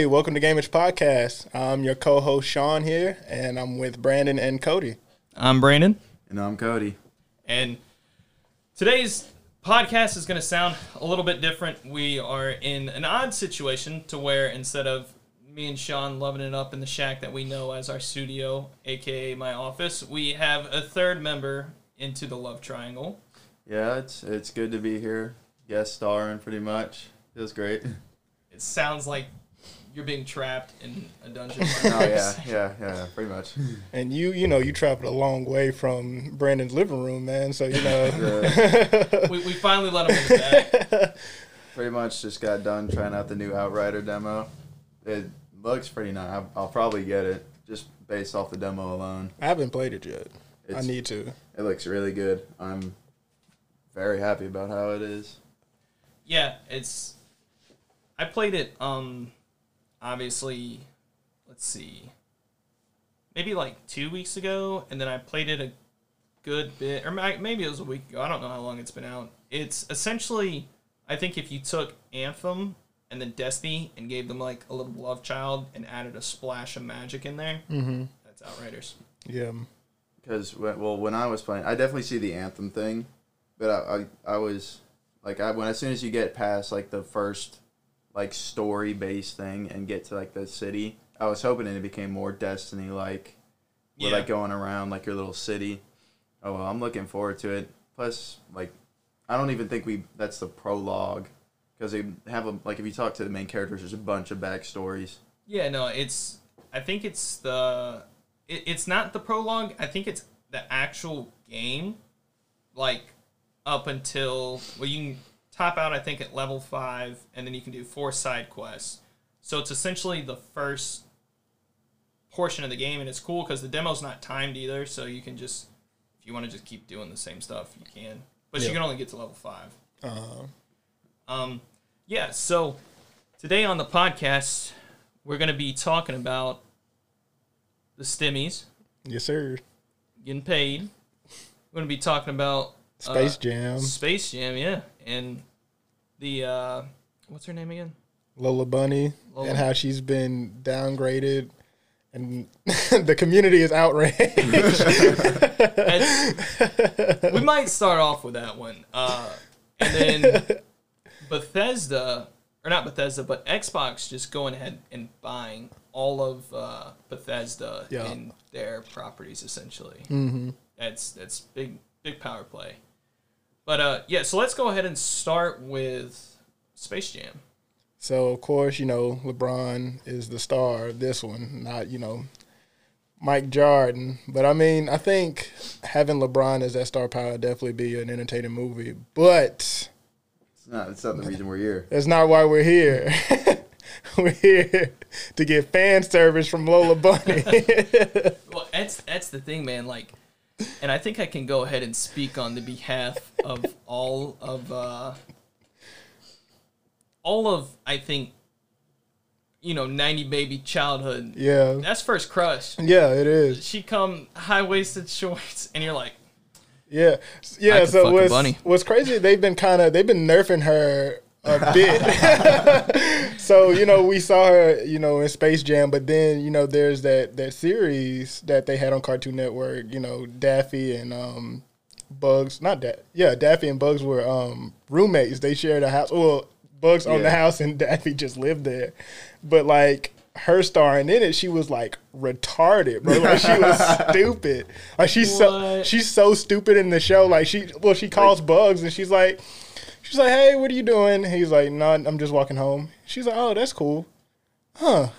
Hey, welcome to Gameish Podcast. I'm your co-host Sean here, and I'm with Brandon and Cody. I'm Brandon, And I'm Cody. and today's podcast is going to sound a little bit different. We are in an odd situation to where instead of me and Sean loving it up in the shack that we know as our studio, aka my office, we have a third member into the love triangle. Yeah, it's it's good to be here. Guest starring pretty much. Feels great. It sounds like you're being trapped in a dungeon. Oh yeah, yeah, yeah, pretty much. And you, you know, you traveled a long way from Brandon's living room, man. So you know, we, we finally let him in the back. pretty much just got done trying out the new Outrider demo. It looks pretty nice. I'll, I'll probably get it just based off the demo alone. I haven't played it yet. I need to. It looks really good. I'm very happy about how it is. Yeah, it's. I played it. Um, obviously, let's see, maybe like two weeks ago, and then I played it a good bit, or maybe it was a week ago. I don't know how long it's been out. It's essentially, I think, if you took Anthem and then Destiny and gave them like a little love child and added a splash of magic in there, Mm-hmm. that's Outriders. Yeah. Because well, when I was playing, I definitely see the anthem thing, but I I, I was like I when as soon as you get past like the first like story based thing and get to like the city, I was hoping it became more Destiny like, with Yeah. like going around like your little city. Oh well, I'm looking forward to it. Plus, like, I don't even think we that's the prologue because they have a like if you talk to the main characters, there's a bunch of backstories. Yeah, no, it's. I think it's the. It, it's not the prologue. I think it's the actual game, like up until well, you can top out. I think at level five, and then you can do four side quests. So it's essentially the first portion of the game, and it's cool because the demo's not timed either. So you can just, if you want to just keep doing the same stuff, you can. But Yeah. you can only get to level five. Uh, Um, yeah, so today on the podcast, we're going to be talking about the stimmies yes, sir. getting paid. We're going to be talking about uh, Space Jam, Space Jam, yeah, and the uh, what's her name again? Lola Bunny, Lola. and how she's been downgraded, and the community is outraged. We might start off with that one, uh, and then Bethesda, or not Bethesda, but Xbox just going ahead and buying all of uh, Bethesda Yeah. in their properties essentially. hmm That's that's big big power play. But uh, yeah, so let's go ahead and start with Space Jam. So of course, you know, LeBron is the star of this one, not, you know, Mike Jordan. But I mean, I think having LeBron as that star power would definitely be an entertaining movie. But It's not it's not the reason we're here. that's not why we're here. we're here to get fan service from Lola Bunny. Well, that's that's the thing, man. Like, and I think I can go ahead and speak on the behalf of all of uh, all of I think you know ninety baby childhood. yeah. That's first crush. Yeah, it is. She come high waisted shorts, and you're like, Yeah, yeah. So what's bunny. what's crazy? They've been kind of they've been nerfing her a bit. so you know we saw her you know in Space Jam, but then you know there's that that series that they had on Cartoon Network. You know Daffy and um Bugs, not that yeah Daffy and Bugs were um roommates. They shared a house. Well, Bugs owned the house and Daffy just lived there, but like. Her starring in it, she was like retarded, bro. Like she was stupid. Like she's so she's so stupid in the show. Like she, well, she calls Bugs and she's like, she's like, "Hey, what are you doing?" He's like, "No, I'm just walking home." She's like, "Oh, that's cool." Huh?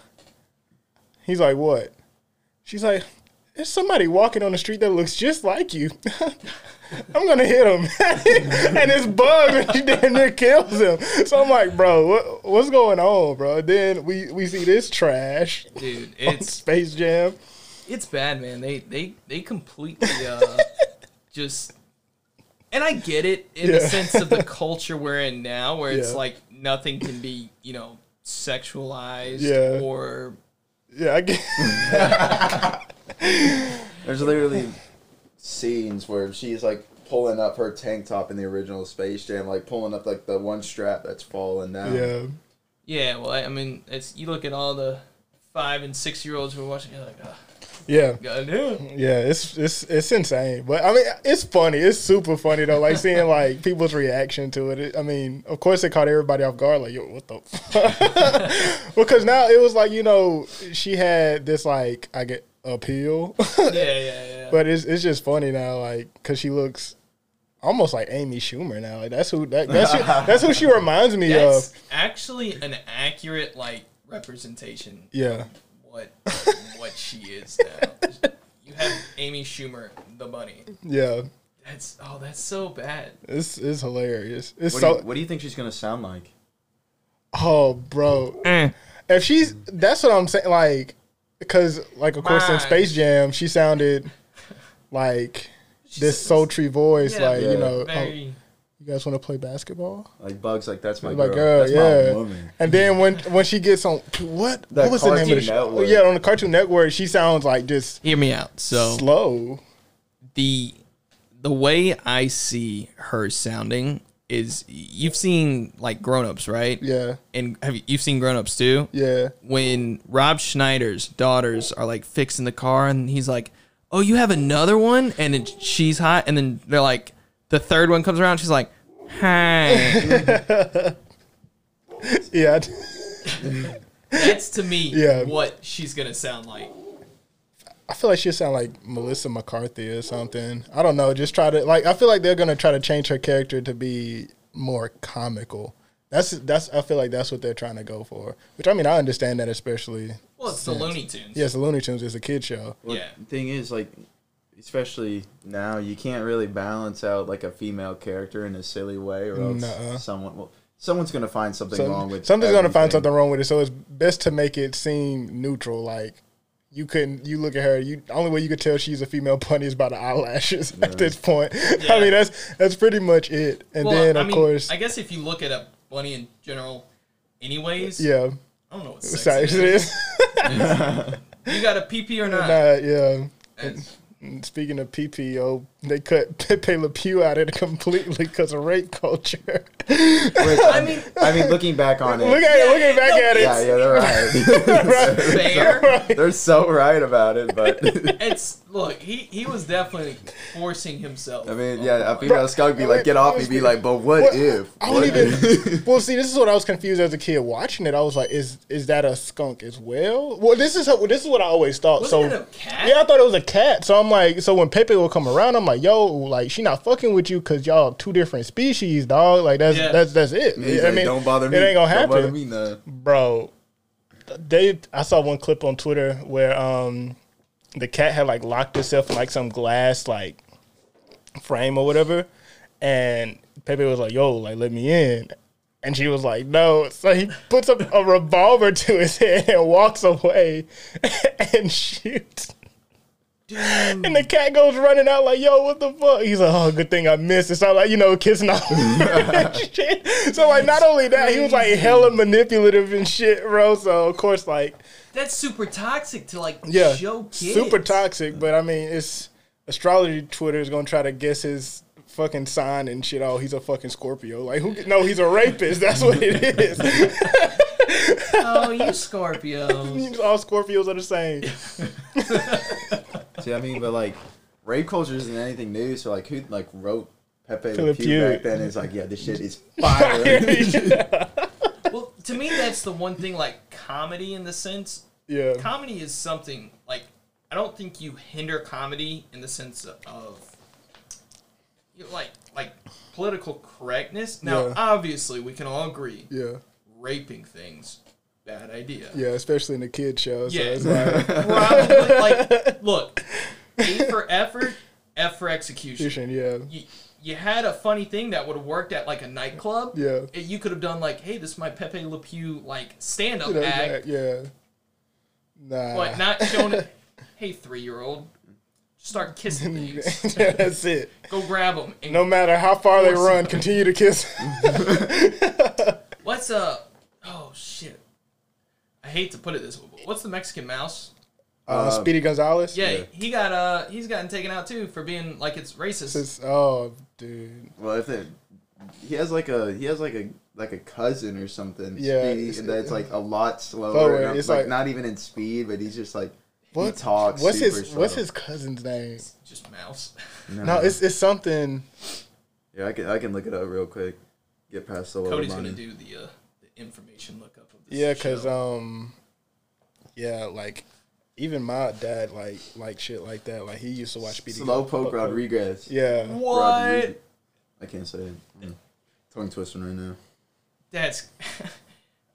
He's like, "What?" She's like, "There's somebody walking on the street that looks just like you." I'm gonna hit him, and it's Bugs, and she damn near kills him. So I'm like, "Bro, what, what's going on, bro?" Then we we see this trash dude, it's Space Jam. it's bad, man. They they they completely uh, just. And I get it in the sense of the culture we're in now, where it's Yeah. like nothing can be, you know, sexualized Yeah. or Yeah, I get. There's literally scenes where she's like pulling up her tank top in the original Space Jam, like pulling up like the one strap that's falling down. Yeah. Yeah, well, I I mean, it's you look at all the five and six year olds who are watching, you're like, oh, Yeah. goddamn. Yeah, it's it's it's insane, but I mean, it's funny. It's super funny though. Like seeing like people's reaction to it. it I mean, of course, it caught everybody off guard. Like, yo, what the? Because now it was like you know she had this like I get appeal, Yeah, yeah, yeah. but it's it's just funny now, like because she looks almost like Amy Schumer now. Like that's who that, that's who, that's who she reminds me That's of. actually an accurate like representation Yeah, what what she is now. You have Amy Schumer, the bunny. yeah. That's oh, that's so bad. It's it's hilarious. It's What, so do you, what do you think she's gonna sound like? oh, bro. Eh. If she's that's what I'm saying, like, because like of course in Mine. Space Jam she sounded like this sultry voice, Yeah, like you Yeah. know, oh, Very. Um, you guys want to play basketball? Like Bugs, like that's my Like, girl. girl, that's yeah. my woman. And then when when she gets on what That what was the name of the show? Oh, Network. Yeah, on the Cartoon Network, she sounds like just Hear me out. So slow. the the way I see her sounding is you've seen like grown ups, right? Yeah, And have you, you've seen grown ups too? yeah, When Rob Schneider's daughters are like fixing the car and he's like, "Oh, you have another one?" and then she's hot and then they're like the third one comes around, she's like, "Hi." yeah. That's to me Yeah. what she's going to sound like. I feel like she'll sound like Melissa McCarthy or something. I don't know. Just try to like. I feel like they're gonna try to change her character to be more comical. That's that's. I feel like that's what they're trying to go for. Which I mean, I understand that, especially. Well, it's the Looney Tunes. Yes, the Looney Tunes is a kid show. Well, Yeah. The thing is, like, especially now, you can't really balance out like a female character in a silly way, or else Nuh-uh. someone, well, someone's gonna find something So- wrong with. something's gonna find something wrong with it. So it's best to make it seem neutral. Like you couldn't. You look at her. You the only way you could tell she's a female bunny is by the eyelashes. At this point, Yeah. I mean that's that's pretty much it. And Well, then I of mean, course, I guess if you look at a bunny in general, anyways, yeah. I don't know what sex Sorry, it it is. is. You got a PP or not? Nah, yeah. It's- And Speaking of PPO, they cut Pepe Le Pew out of it completely because of rape culture. Which, I mean, I mean, looking back on it, Look at it, Yeah, looking back no, at it. yeah, yeah, they're right. fair. they're so right about it, but It's look, he he was definitely forcing himself. I mean, yeah, a female skunk be like, "Get off me," be like, "But what, What- if?" I don't even. well, see, this is what I was confused as a kid watching it. I was like, "Is is that a skunk as well?" Well, this is how, this is what I always thought. Wasn't so it a cat? yeah, I thought it was a cat. So I'm like, so when Pepe will come around, I'm like, "Yo, like she not fucking with you because y'all two different species, dog. Like that's Yeah. that's that's it. He's I like, mean, "Don't bother me. It ain't gonna Don't bother happen." me, nah. bro they i saw one clip on twitter where um the cat had like locked itself in like some glass like frame or whatever and pepe was like yo like let me in and she was like no so he puts a, a revolver to his head and walks away and shoots and the cat goes running out like, "Yo, what the fuck?" He's like, "Oh, good thing I missed." It's not like you know, kissing off. shit. So like, not only that, he was like hella manipulative and shit, bro. So of course, like, That's super toxic to like yeah, show kids. super toxic. But I mean, it's astrology. Twitter is gonna try to guess his fucking sign and shit. Oh, he's a fucking Scorpio. Like, who? No, he's a rapist. That's what it is. Oh, you Scorpios. All Scorpios are the same. See, I mean, but like, rape culture isn't anything new. So like, who like wrote Pepe Philip Le Pew Pew. back then? Is like, yeah, this shit is fire. well, to me, that's the one thing. Like comedy, in the sense, yeah. comedy is something like I don't think you hinder comedy in the sense of you know, like like political correctness. Now, Yeah. obviously, we can all agree Yeah. raping things bad idea. Yeah, especially in the kid show. So Yeah. it's like, Probably like look, A for effort, F for execution. yeah. You, you had a funny thing that would have worked at like a nightclub. Yeah. You could have done like, hey, this is my Pepe Le Pew like stand up You know, act, yeah. Nah. but not showing it. Hey, three year old, start kissing things. yeah, that's it. Go grab them. No matter how far they run, continue to kiss. what's up? oh shit. I hate to put it this way, but what's the Mexican mouse? Uh, Speedy Gonzales. Yeah, Yeah. he got uh he's gotten taken out too for being like it's racist. It's- oh, dude. well, if they he has like a he has like a like a cousin or something. Yeah, Speedy, it's- and that's like a lot slower. Slower, and, it's like, like- not even in speed, but he's just like he What talks. What's super his slow. What's his cousin's name? Just mouse. No, it's it's something. yeah. I can I can look it up real quick. Get past the little Cody's money. gonna do the uh, the information lookup of this. Yeah, cause show. um, yeah, like even my dad like like shit like that. Like he used to watch Speedy. Slow poke Rodriguez. Yeah, what? Rodri- I can't say it. I'm tongue twisting right now. That's.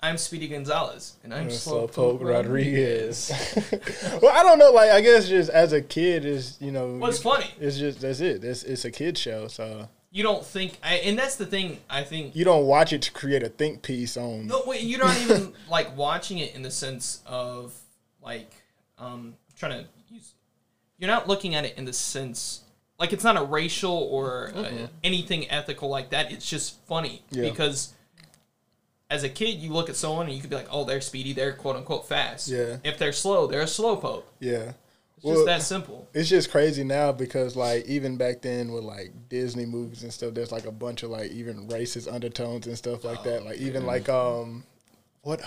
I'm Speedy Gonzales, and I'm Slowpoke Slowpoke Rodriguez. Rodriguez. well, I don't know. Like I guess just as a kid is you know. What's funny? It's just that's it. It's it's a kid show, so You don't think, I, and that's the thing. I think you don't watch it to create a think piece on. No, wait, you're not even like watching it in the sense of like um I'm trying to use you're not looking at it in the sense like it's not a racial or uh, anything ethical like that. It's just funny Yeah. because as a kid you look at someone and you could be like, "Oh, they're speedy, they're quote unquote fast." Yeah. If they're slow, they're a slowpoke. Yeah. It's Well- just that simple. It's just crazy now because like even back then with like Disney movies and stuff, there's like a bunch of like even racist undertones and stuff like that. Like even like um, what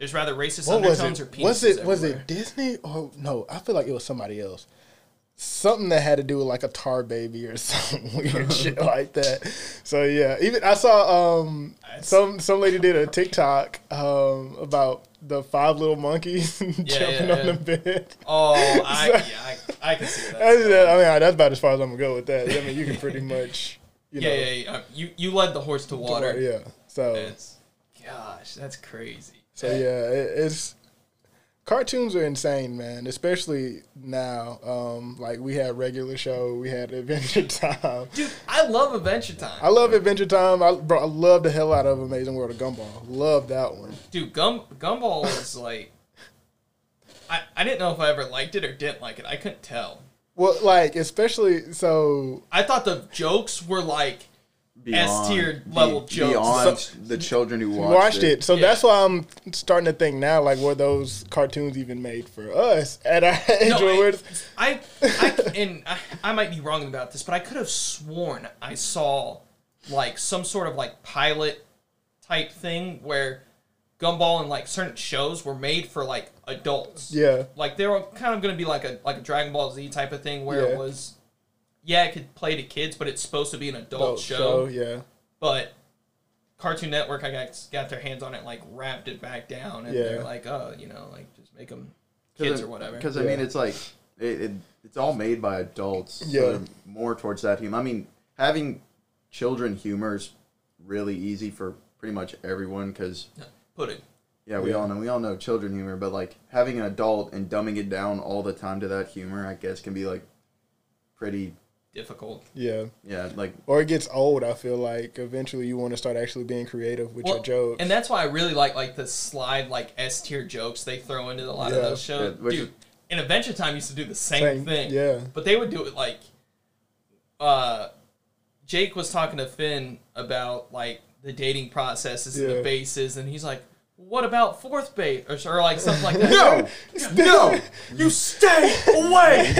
There's rather racist what undertones or penises Was it was everywhere. it Disney or no? I feel like it was somebody else. Something that had to do with like a tar baby or some weird shit like that. So yeah, even I saw um That's- some some lady did a TikTok um about the five little monkeys jumping yeah, on yeah. the bed. Oh, I, yeah, I, I can see that. I mean, that's about as far as I'm gonna go with that. I mean, you can pretty much, you know, yeah, yeah, yeah. You you led the horse to water. yeah. So, It's gosh, that's crazy. So yeah, it, it's cartoons are insane, man. Especially now, um, like we had regular show, we had Adventure Time. Dude, I love Adventure Time. I love Adventure Time. I, bro, I love the hell out of Amazing World of Gumball. Love that one. Dude, Gum Gumball is like I, I didn't know if I ever liked it or didn't like it. I couldn't tell. Well, like especially so. I thought the jokes were like S-tier be- level jokes. Beyond So- the children who watched, watched it. So Yeah. that's why I'm starting to think now, like, were those cartoons even made for us at our age? No, I, we're- I, I and I, I might be wrong about this, but I could have sworn I saw like some sort of like pilot type thing where Gumball and like certain shows were made for like adults. yeah. like they were kind of going to be like a like a Dragon Ball Z type of thing where Yeah. it was yeah, it could play to kids, but it's supposed to be an adult, adult show. Yeah. But Cartoon Network, I got got their hands on it, like wrapped it back down, and they're like, oh, you know, like just make them kids or whatever. Because I mean, it's like it, it, it's all made by adults. Yeah. So more towards that humor. I mean, having children humor is really easy for pretty much everyone. Because Pudding. yeah, we Yeah. all know we all know children humor, but like having an adult and dumbing it down all the time to that humor, I guess, can be like pretty. Difficult. Yeah. Yeah, like Or it gets old, I feel like. Eventually you want to start actually being creative with your Well, jokes. And that's why I really like like the slide like S tier jokes they throw into a lot Yeah. of those shows. Yeah, Dude, in Adventure Time used to do the same, Same, thing. yeah. But they would do it like uh Jake was talking to Finn about like the dating processes and the bases and he's like, What about fourth base? Or, or like something like that. no, no. You stay away.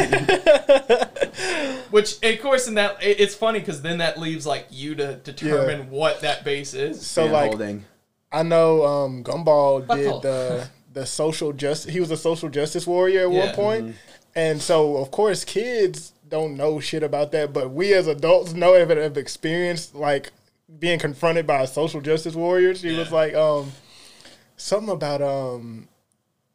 Which, of course, in that it- it's funny because then that leaves like you to determine what that base is. so like holding. I know um, Gumball Buckle. did the the social justice. He was a social justice warrior at Yeah. one point. and so of course kids don't know shit about that, but we as adults know if it have experienced like being confronted by a social justice warrior. She was like, um, something about um.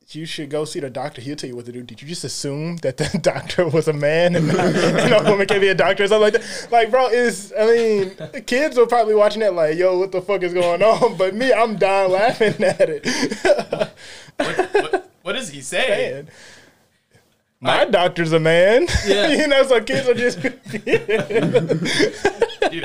You should go see the doctor. He'll tell you what to do. Did you just assume that the doctor was a man and, not, and a woman can be a doctor or something like that? Like, bro, is I mean, kids are probably watching that like, yo, what the fuck is going on? But me, I'm dying laughing at it. what, what, what does he say? Man. My doctor's a man. Yeah. you know, so kids are just. Dude,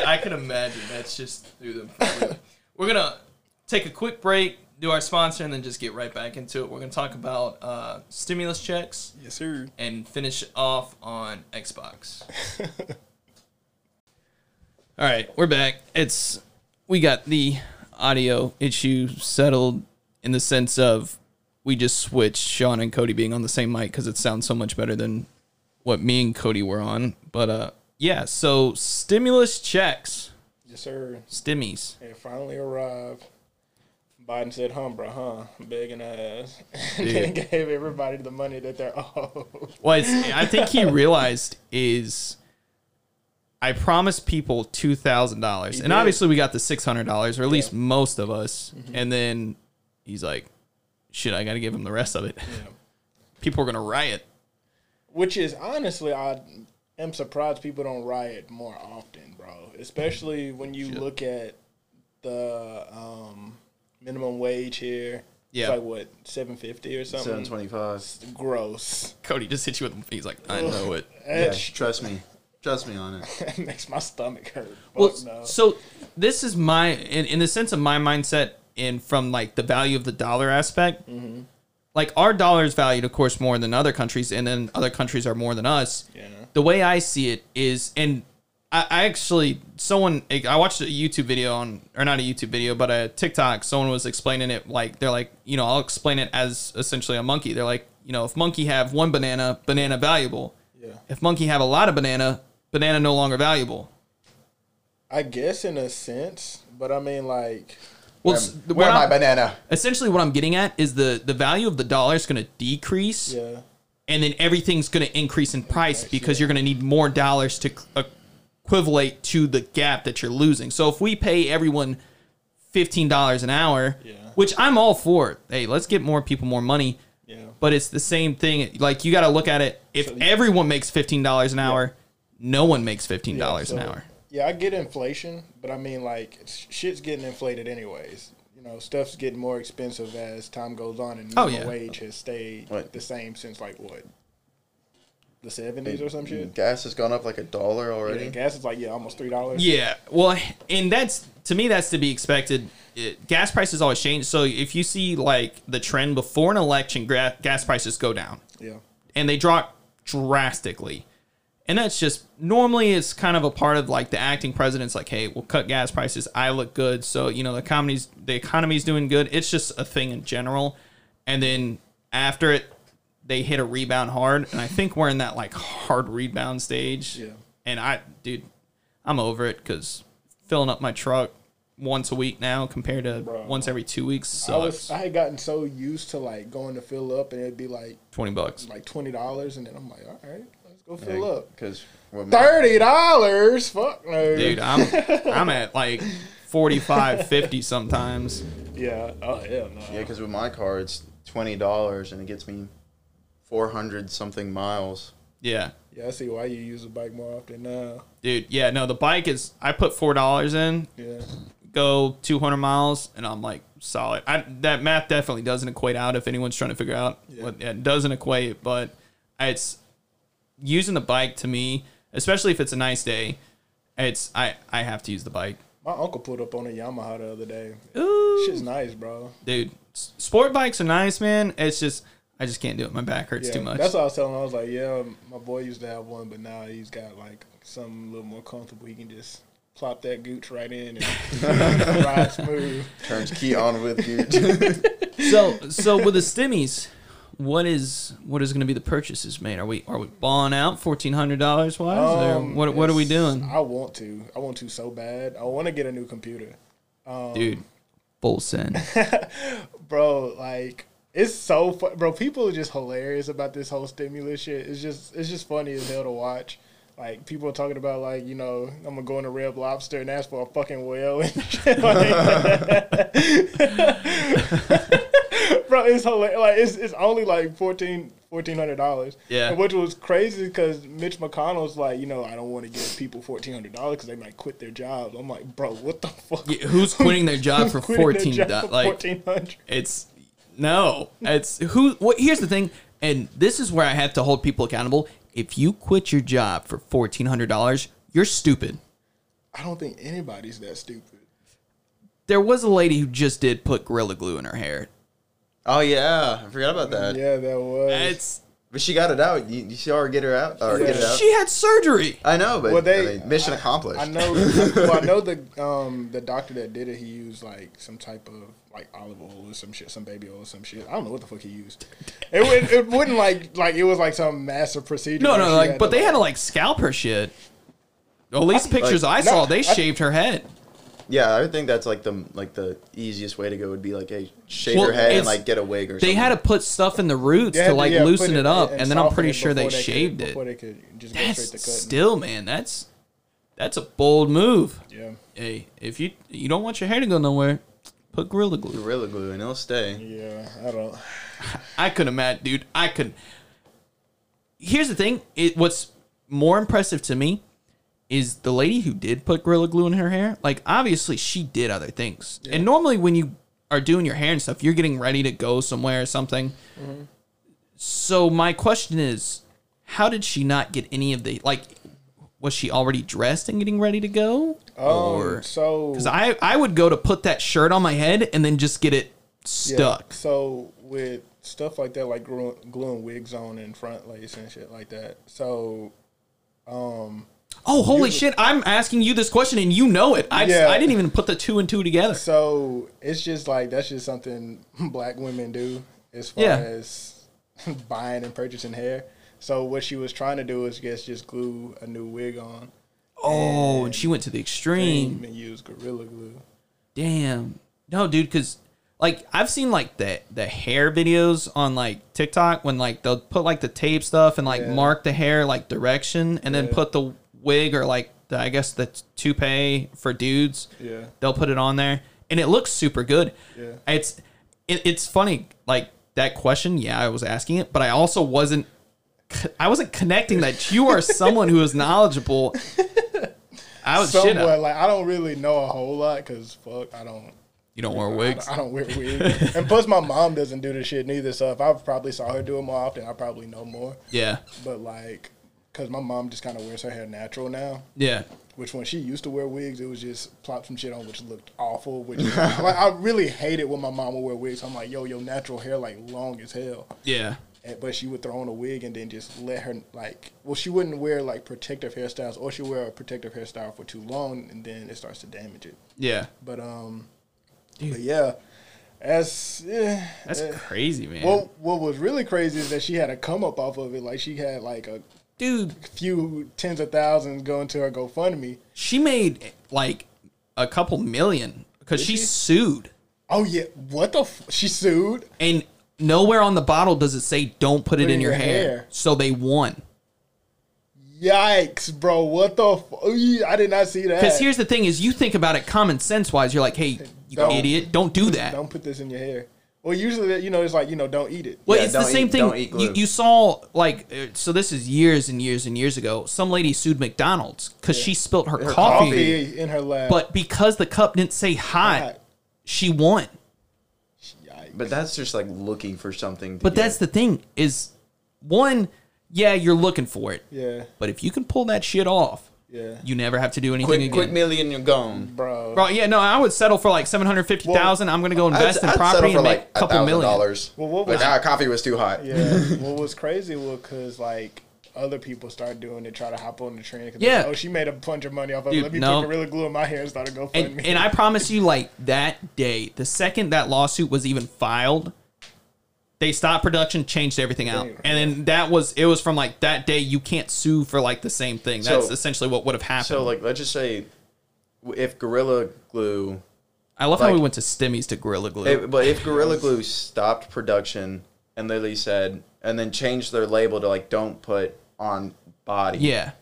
I can imagine that's just through them. forever. We're gonna take a quick break, do our sponsor, and then just get right back into it. We're gonna talk about uh, stimulus checks yes, sir. and finish off on Xbox. All right, we're back. It's we got the audio issue settled in the sense of we just switched Sean and Cody being on the same mic because it sounds so much better than what me and Cody were on. But uh, yeah, so stimulus checks. Yes, sir. Stimmies. It finally arrived. Biden said, "Humbra, huh? Begging ass." and then gave everybody the money that they're owed. Well, it's, I think he realized is I promised people two thousand dollars, and did. obviously we got the six hundred dollars, or at least most of us. And then he's like, "Shit, I got to give him the rest of it." People are gonna riot. Which is honestly, I am surprised people don't riot more often, bro. Especially when you Shit. look at the um, minimum wage here. Yeah. It's like what seven fifty or something. Seven twenty-five. Gross. Cody just hit you with. He's like, "I know it." Yeah, That trust me. Trust me on it. That makes my stomach hurt. Well, no. so this is my in, in the sense of my mindset and from like the value of the dollar aspect. Mm-hmm. Like our dollar is valued, of course, more than other countries, and then other countries are more than us. Yeah. The way I see it is, and I, I actually someone I watched a YouTube video on, or not a YouTube video, but a TikTok. Someone was explaining it like they're like, you know, I'll explain it as essentially a monkey. They're like, you know, if monkey have one banana, banana valuable. Yeah. If monkey have a lot of banana, banana no longer valuable. I guess in a sense, but I mean like Well, Where, where my I'm- banana? essentially what I'm getting at is the the value of the dollar is going to decrease, yeah. and then everything's going to increase in price because you're going to need more dollars to c- uh, equivalate to the gap that you're losing. So if we pay everyone fifteen dollars an hour, Yeah. which I'm all for, hey, let's get more people more money. Yeah. But it's the same thing. Like you got to look at it. If So- everyone makes fifteen dollars an hour, no one makes fifteen Yeah, dollars an hour. Yeah, I get inflation, but I mean like shit's getting inflated anyways. You know, stuff's getting more expensive as time goes on, and Oh, minimum yeah. wage has stayed What? the same since like what the seventies or some shit. Gas has gone up like a dollar Yeah, already. gas is like yeah, almost three dollars. Yeah, well, and that's to me that's to be expected. It, gas prices always change. So if you see like the trend before an election, gra- gas prices go down yeah, and they drop drastically. And that's just normally it's kind of a part of like the acting president's like, hey, we'll cut gas prices. I look good, so you know the economy's the economy's doing good. It's just a thing in general. And then after it, they hit a rebound hard, and I think we're in that like hard rebound stage. Yeah. And I, dude, I'm over it because filling up my truck once a week now compared to Bro. once every two weeks I was sucks. I had gotten so used to like going to fill up, and it'd be like Twenty bucks. like twenty dollars, and then I'm like, all right, let's go fill up. Because Thirty dollars, fuck no, dude i'm i'm at like 45 50 sometimes Yeah, oh yeah, no. yeah, because with my car it's twenty dollars and it gets me four hundred something miles. yeah Yeah, I see why you use a bike more often now. dude yeah no the bike is i put four dollars in Yeah. go 200 miles and i'm like solid I, that math definitely doesn't equate out if anyone's trying to figure out Yeah. what it doesn't equate but it's using the bike to me especially if it's a nice day it's i i have to use the bike My uncle pulled up on a Yamaha the other day. Ooh. Shit's nice, bro. dude sport bikes are nice man it's just i just can't do it my back hurts Yeah, too much That's what I was telling him. I was like, yeah, my boy used to have one, but now he's got like something a little more comfortable. He can just plop that gooch right in and ride smooth. Turns key on with you. so so with the stimmies, what is what is going to be the purchases made? Are we are we balling out fourteen hundred dollars wise? Um, what what are we doing, I want to. I want to so bad. I want to get a new computer. Um, dude? Full send. bro like it's so fu- bro people are just hilarious about this whole stimulus shit. It's just it's just funny as hell to watch. Like people are talking about like you know i'm gonna go in a red lobster and ask for a fucking whale and shit bro it's hilarious like it's, it's only like 14 $1400 Yeah. which was crazy because mitch mcconnell's like you know i don't want to give people $1400 because they might quit their jobs. I'm like bro what the fuck? Yeah, who's quitting their job for fourteen? their do- for like 1400 it's no, it's who. What? Here's the thing, and this is where I have to hold people accountable. If you quit your job for fourteen hundred dollars, you're stupid. I don't think anybody's that stupid. There was a lady who just did put gorilla glue in her hair. oh yeah, I forgot about that. Yeah, that was. It's But she got it out. You, you saw her get her out or get it out. she had surgery. I know, but Well, they- I mean, mission accomplished. I know. well, I know the um the doctor that did it. He used like some type of like olive oil or some shit, some baby oil or some shit. I don't know what the fuck he used. It would it wouldn't like like it was like some massive procedure. No, where no, like, but to, they had to like scalp her shit. At least pictures I saw, no, they I- shaved her head. Yeah, I would think that's like the like the easiest way to go would be like, hey, shave Well, your head and it's- like get a wig or They had to put stuff in the roots They had to like yeah, loosen put it up, and and then I'm soften pretty it sure they before could- shaved it. they could just go That's straight to cutting. still, man. That's that's a bold move. Yeah, Hey, if you you don't want your hair to go nowhere, put gorilla glue. Gorilla glue and it'll stay. yeah. I don't. I couldn't imagine, dude. I could. Here's the thing. It what's more impressive to me is the lady who did put gorilla glue in her hair. Like obviously she did other things, and normally when you are doing your hair and stuff, you're getting ready to go somewhere or something. So my question is, how did she not get any of the like? Was she already dressed and getting ready to go? Um, so Because I I would go to put that shirt on my head and then just get it Yeah, stuck. So with stuff like that, like glue, gluing wigs on and front lace and shit like that. So, um, Oh, holy shit! I'm asking you this question and you know it. I Yeah. I didn't even put the two and two together. so it's just like that's just something black women do as far Yeah. as buying and purchasing hair. So what she was trying to do is guess just glue a new wig on Oh, and she went to the extreme. and use gorilla glue. Damn. No, dude, because like I've seen like the the hair videos on like TikTok when like they'll put like the tape stuff and like Yeah. mark the hair like direction and then put the wig or like the I guess the toupee for dudes. Yeah. They'll put it on there and it looks super good. Yeah. It's it, it's funny like that question. Yeah, I was asking it, but I also wasn't. I wasn't connecting that you are someone who is knowledgeable. I was shit. Somewhat like I don't really know a whole lot because fuck, I don't. You don't wear wigs. I don't wear wigs, and plus my mom doesn't do this shit neither. So if I probably saw her do it more often, I probably know more. Yeah, But like, cause my mom just kind of wears her hair natural now. yeah. Which when she used to wear wigs, it was just plop some shit on, which looked awful. Which like, I really hated when my mom would wear wigs. I'm like, yo, your natural hair like long as hell. Yeah. And, but she would throw on a wig and then just let her like, well, she wouldn't wear like protective hairstyles, or she wear a protective hairstyle for too long, and then it starts to damage it. Yeah. But um, Dude. but yeah, as yeah, That's eh. crazy, man. What what was really crazy is that she had a come up off of it. Like she had like a Dude, few tens of thousands going to her GoFundMe. she made like a couple million because she she? sued. Oh yeah, what the? F- she sued. And nowhere on the bottle does it say don't put it in your, hair. hair. So they won. Yikes, bro! What the? F- Ooh, I did not see that. Because here's the thing: is you think about it common sense wise, you're like, hey, you Don't. idiot, don't do that. don't put this in your hair. Well, usually you know it's like you know don't eat it. Well, Yeah, it's the same eat- thing. don't eat You, glue. you saw like uh, so. This is years and years and years ago. Some lady sued McDonald's because she spilt her, Her coffee, Coffee in her lab. but because the cup didn't say hot, Hot. she won. Yikes. But that's just like looking for something. To But get. that's the thing is, one, yeah, you're looking for it, yeah, but if you can pull that shit off, yeah, you never have to do anything quick, again. quick million, you're gone. bro. Bro, yeah, no, I would settle for like seven hundred fifty thousand. I'm gonna go invest in I'd property settle for and make like a couple million. dollars. Well, what but was- coffee was too hot. Yeah. what was crazy was because like other people started doing it, try to hop on the trend. 'cause they Yeah. said, oh, she made a bunch of money off of Dude, it. Let me no. put Gorilla Glue in my hair and start a GoFundMe. And, and I promise you, like that day, the second that lawsuit was even filed, they stopped production, changed everything out, and then that was it. Was from like that day, you can't sue for like the same thing. That's So- essentially what would have happened. So like, let's just say, if Gorilla Glue, I love how like- we went to Stimmies to Gorilla Glue. if, but if Gorilla Glue stopped production and literally said, and then changed their label to like, don't put on body, yeah,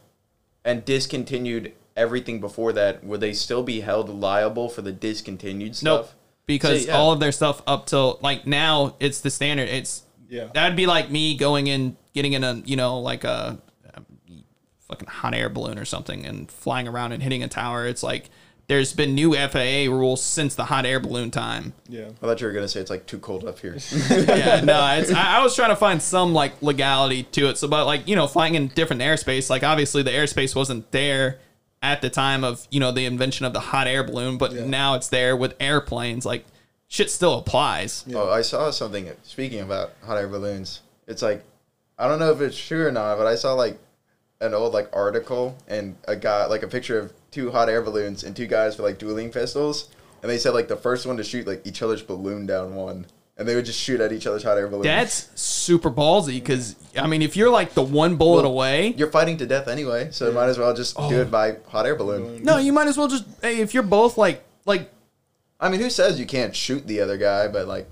and discontinued everything before that, would they still be held liable for the discontinued stuff? nope. Stuff? Because So, yeah. all of their stuff up till like now, it's the standard. It's Yeah. That'd be like me going in, getting in a you know like a, a fucking hot air balloon or something and flying around and hitting a tower. It's like there's been new FAA rules since the hot air balloon time. yeah. I thought you were gonna say it's like too cold up here. yeah, no, it's, I, I was trying to find some like legality to it. So, but like you know, flying in different airspace, like obviously the airspace wasn't there at the time of you know the invention of the hot air balloon, but Yeah. now it's there with airplanes. Like shit still applies. Oh, I saw something. Speaking about hot air balloons, it's like I don't know if it's true or not, but I saw like an old like article and a guy like a picture of two hot air balloons and two guys with like dueling pistols, and they said like the first one to shoot like each other's balloon down one, and they would just shoot at each other's hot air balloons. That's super ballsy because I mean, if you're like the one bullet Well, away, you're fighting to death anyway, so might as well just Oh. do it by hot air balloon. no, you might as well just hey, if you're both like like I mean, who says you can't shoot the other guy? But like,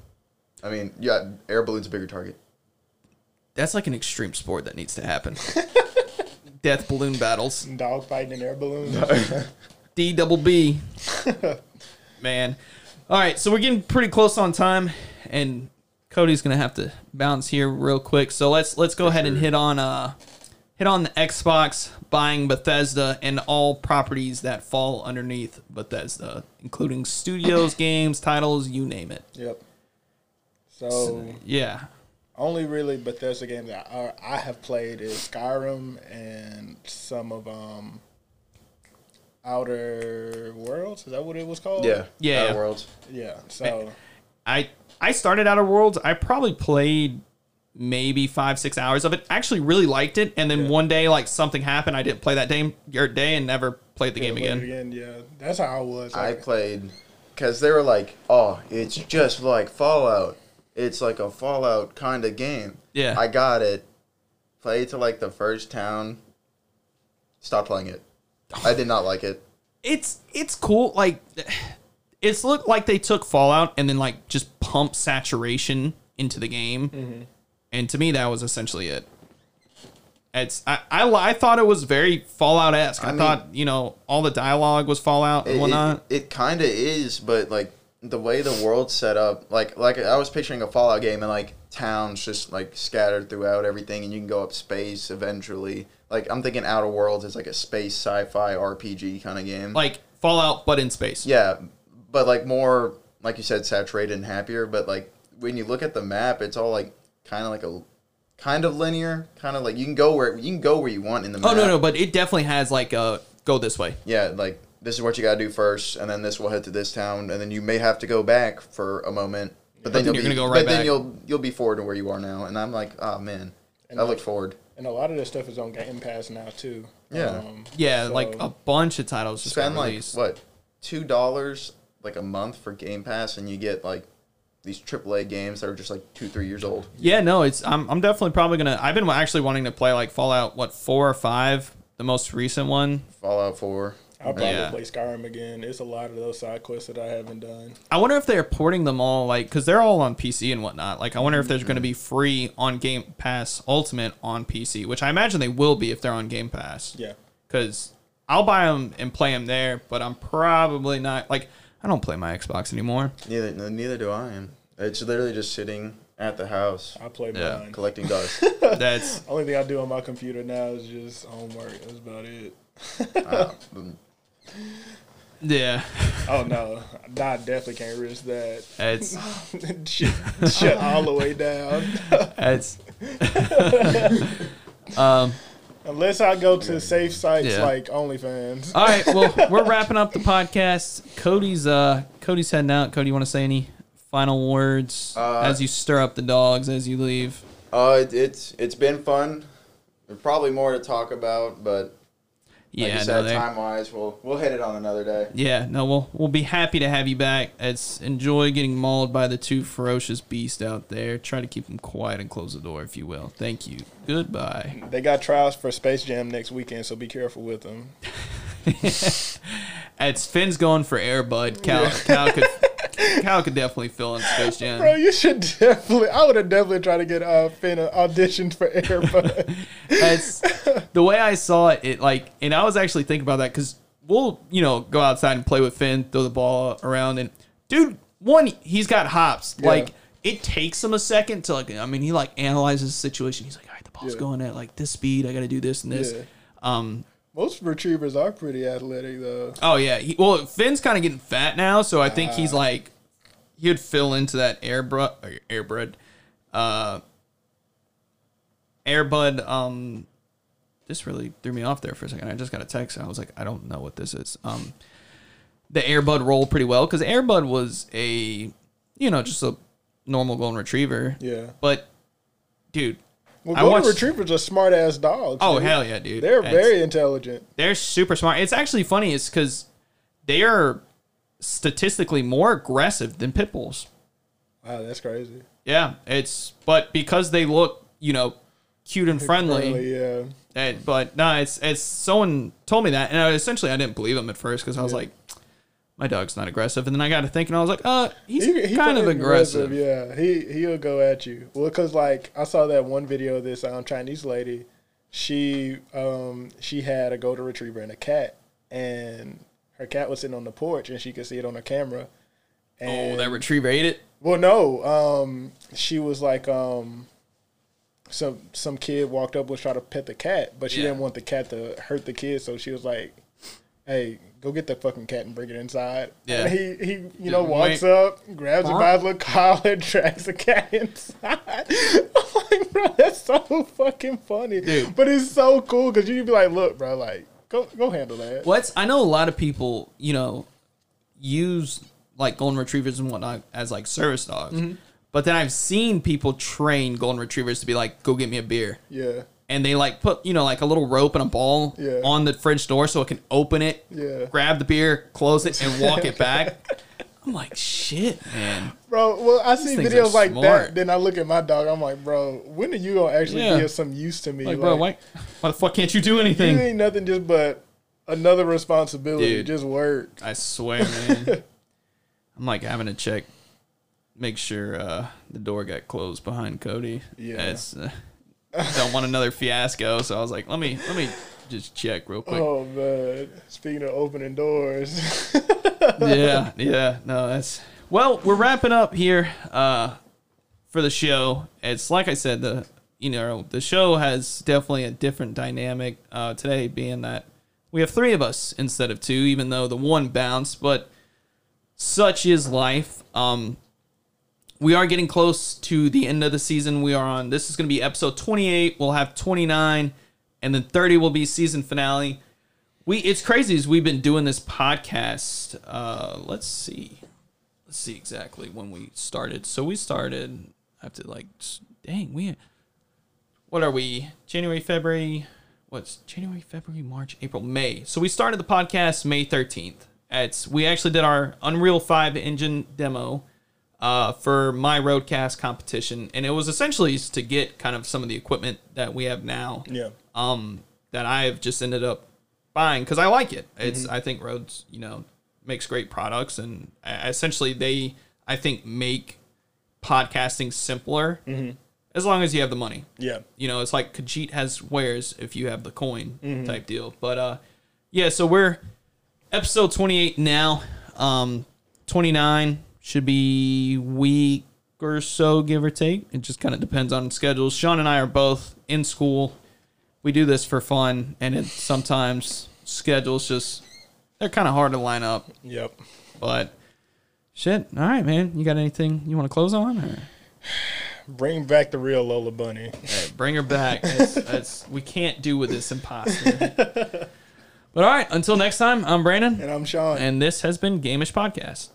I mean, yeah, air balloon's a bigger target. that's like an extreme sport that needs to happen. Death balloon battles. Dog fighting in air balloons. D double B. Man. All right, so we're getting pretty close on time, and Cody's gonna have to bounce here real quick. So let's let's go ahead and hit on uh hit on the Xbox buying Bethesda and all properties that fall underneath Bethesda, including studios, games, titles, you name it. yep. So Yeah. only really Bethesda games that are, I have played is Skyrim and some of um Outer Worlds. Is that what it was called? Yeah, Yeah, Outer yeah. Worlds. Yeah. So I I started Outer Worlds. I probably played maybe five six hours of it. Actually, really liked it, and then Yeah. one day like something happened. I didn't play that day or day and never played the game Play it again. Yeah, that's how I was. I Like, played because they were like, "Oh, it's just like Fallout. It's like a Fallout kind of game." Yeah. I got it. Played to like the first town. Stopped playing it. I did not like it. It's it's cool. Like it's looked like they took Fallout and then like just pump saturation into the game, Mm-hmm. and to me that was essentially it. It's I I, I thought it was very Fallout esque. I, I mean- thought you know all the dialogue was Fallout and It, whatnot. it, it kind of is, but like the way the world's set up, like like I was picturing a Fallout game and like towns just like scattered throughout everything, and you can go up space eventually. Like I'm thinking Outer Worlds is like a space sci-fi RPG kind of game. like Fallout, but in space. yeah, but like more like you said, saturated and happier. But like when you look at the map, it's all like kind of like a kind of linear, kind of like you can go where you can go where you want in the map. Oh no, no, but it definitely has like a go this way. yeah, like this is what you gotta do first, and then this will head to this town, and then you may have to go back for a moment, but then then you'll you're be, gonna go right but then you'll you'll be forward to where you are now, and I'm like, oh man, And I look forward. and a lot of this stuff is on Game Pass now too. Yeah. Um, Yeah, so- like a bunch of titles just Spend got like what two dollars like a month for Game Pass, and you get like these AAA games that are just like two three years old. Yeah, no, it's I'm I'm definitely probably gonna. I've been actually wanting to play like Fallout, what four or five, the most recent one. Fallout Four. I'll probably Yeah. play Skyrim again. It's a lot of those side quests that I haven't done. I wonder if they're porting them all like because they're all on PC and whatnot. Like I wonder if there's going to be free on Game Pass Ultimate on PC, which I imagine they will be if they're on Game Pass. Yeah. Because I'll buy them and play them there, but I'm probably not like I don't play my Xbox anymore. Neither no, neither do I. Am. It's literally just sitting at the house I play Yeah. mine. collecting dust. That's Only thing I do on my computer now is just homework. That's about it. Uh, yeah. Oh no, I definitely can't risk that. It's shut, shut all the way down. it's. um. Unless I go to safe sites Yeah. like OnlyFans. All right. Well, we're wrapping up the podcast. Cody's uh Cody's heading out. Cody, you want to say any final words Uh, as you stir up the dogs as you leave? Uh, it, it's it's been fun. There's probably more to talk about, but like Yeah, you said, they- time wise, we'll we'll hit it on another day. yeah, no, we'll we'll be happy to have you back. It's enjoy getting mauled by the two ferocious beasts out there. Try to keep them quiet and close the door, if you will. Thank you. Goodbye. They got trials for Space Jam next weekend, so be careful with them. It's Finn's going for Airbud. Cal, Cal could Cal could definitely fill in Space Jam. Bro, you should definitely. I would have definitely tried to get uh, Finn an audition for Airbud. It's the way I saw it. It like, and I was actually thinking about that because we'll, you know, go outside and play with Finn, throw the ball around, and dude, one, he's got hops. Yeah. Like, it takes him a second to like. I mean, he like analyzes the situation. He's like, all right, the ball's Yeah. going at like this speed. I got to do this and this. Yeah. Um. Most retrievers are pretty athletic, though. Oh yeah. He, well, Finn's kind of getting fat now, so I think he's like, he would fill into that airbud, airbred, uh, airbud. Um, this really threw me off there for a second. I just got a text and I was like, I don't know what this is. Um, the airbud rolled pretty well because airbud was a, you know, just a normal golden retriever. Yeah. But, dude. Well, golden watched- retrievers are smart ass dogs. Oh dude. hell yeah, dude! They're That's- very intelligent. they're super smart. It's actually funny. It's because they are statistically more aggressive than pit bulls. Wow, that's crazy. Yeah, it's but because they look, you know, cute and friendly. Friendly, yeah. and- but no, it's it's someone told me that, and I, essentially I didn't believe them at first because I was Yeah. like, my dog's not aggressive. And then I got to thinking, I was like, uh, he's He- he kind of fucking aggressive. Yeah, he he'll go at you. Well, cause like I saw that one video of this um, Chinese lady. She um she had a golden retriever and a cat, and her cat was sitting on the porch, and she could see it on the camera. And, Oh, that retriever ate it. well, no, um, she was like um. Some some kid walked up was trying to pet the cat, but she Yeah. didn't want the cat to hurt the kid, so she was like, "Hey, go get the fucking cat and bring it inside." Yeah. And he he you know walks wait. up, grabs it by his little collar, drags the cat inside. I'm like, bro, that's so fucking funny. Dude. But it's so cool because you can be like, look, bro, like go go handle that. What's I know a lot of people, you know, use like golden retrievers and whatnot as like service dogs. Mm-hmm. But then I've seen people train golden retrievers to be like, go get me a beer. Yeah, And they like put, you know, like a little rope and a ball Yeah. on the fridge door so it can open it, Yeah. grab the beer, close it, and walk it back. I'm like, shit, man. bro. Well, I see videos like smart. that. Then I look at my dog. I'm like, bro, when are you gonna actually Yeah. be of some use to me? Like, bro, why, why the fuck can't you do anything? You ain't nothing just but another responsibility. Dude. Just work. I swear, man. I'm like having to check, make sure uh, the door got closed behind Cody. Yeah. It's, uh, don't want another fiasco, so I was like, let me let me just check real quick. Oh man. Speaking of opening doors. yeah, yeah. No, that's well. We're wrapping up here uh, for the show. It's like I said, the you know the show has definitely a different dynamic uh, today, being that we have three of us instead of two, even though the one bounced. But such is life. Um, we are getting close to the end of the season. We are on. This is going to be episode 28. We'll have 29, and then 30 will be season finale. We it's crazy as we've been doing this podcast. Uh, let's see, let's see exactly when we started. So we started. I have to like, dang, we. What are we? January, February. What's January, February, March, April, May? So we started the podcast May thirteenth. It's we actually did our Unreal Five engine demo uh, for my roadcast competition, and it was essentially to get kind of some of the equipment that we have now yeah. um, that I have just ended up buying because I like it. It's I think Rhodes, you know, makes great products, and essentially they I think make podcasting simpler as long as you have the money. Yeah. You know, it's like Khajiit has wares if you have the coin type deal. But uh, yeah, so we're episode twenty eight now. Um, twenty nine should be week or so, give or take. It just kind of depends on schedules. Sean and I are both in school. We do this for fun, and it sometimes schedules just they're kind of hard to line up. Yep. But shit, all right, man. You got anything you want to close on? Or? Bring back the real Lola Bunny. Hey, bring her back. That's, that's we can't do with this imposter. But all right, until next time, I'm Brandon, And I'm Sean. and this has been Gameish Podcast.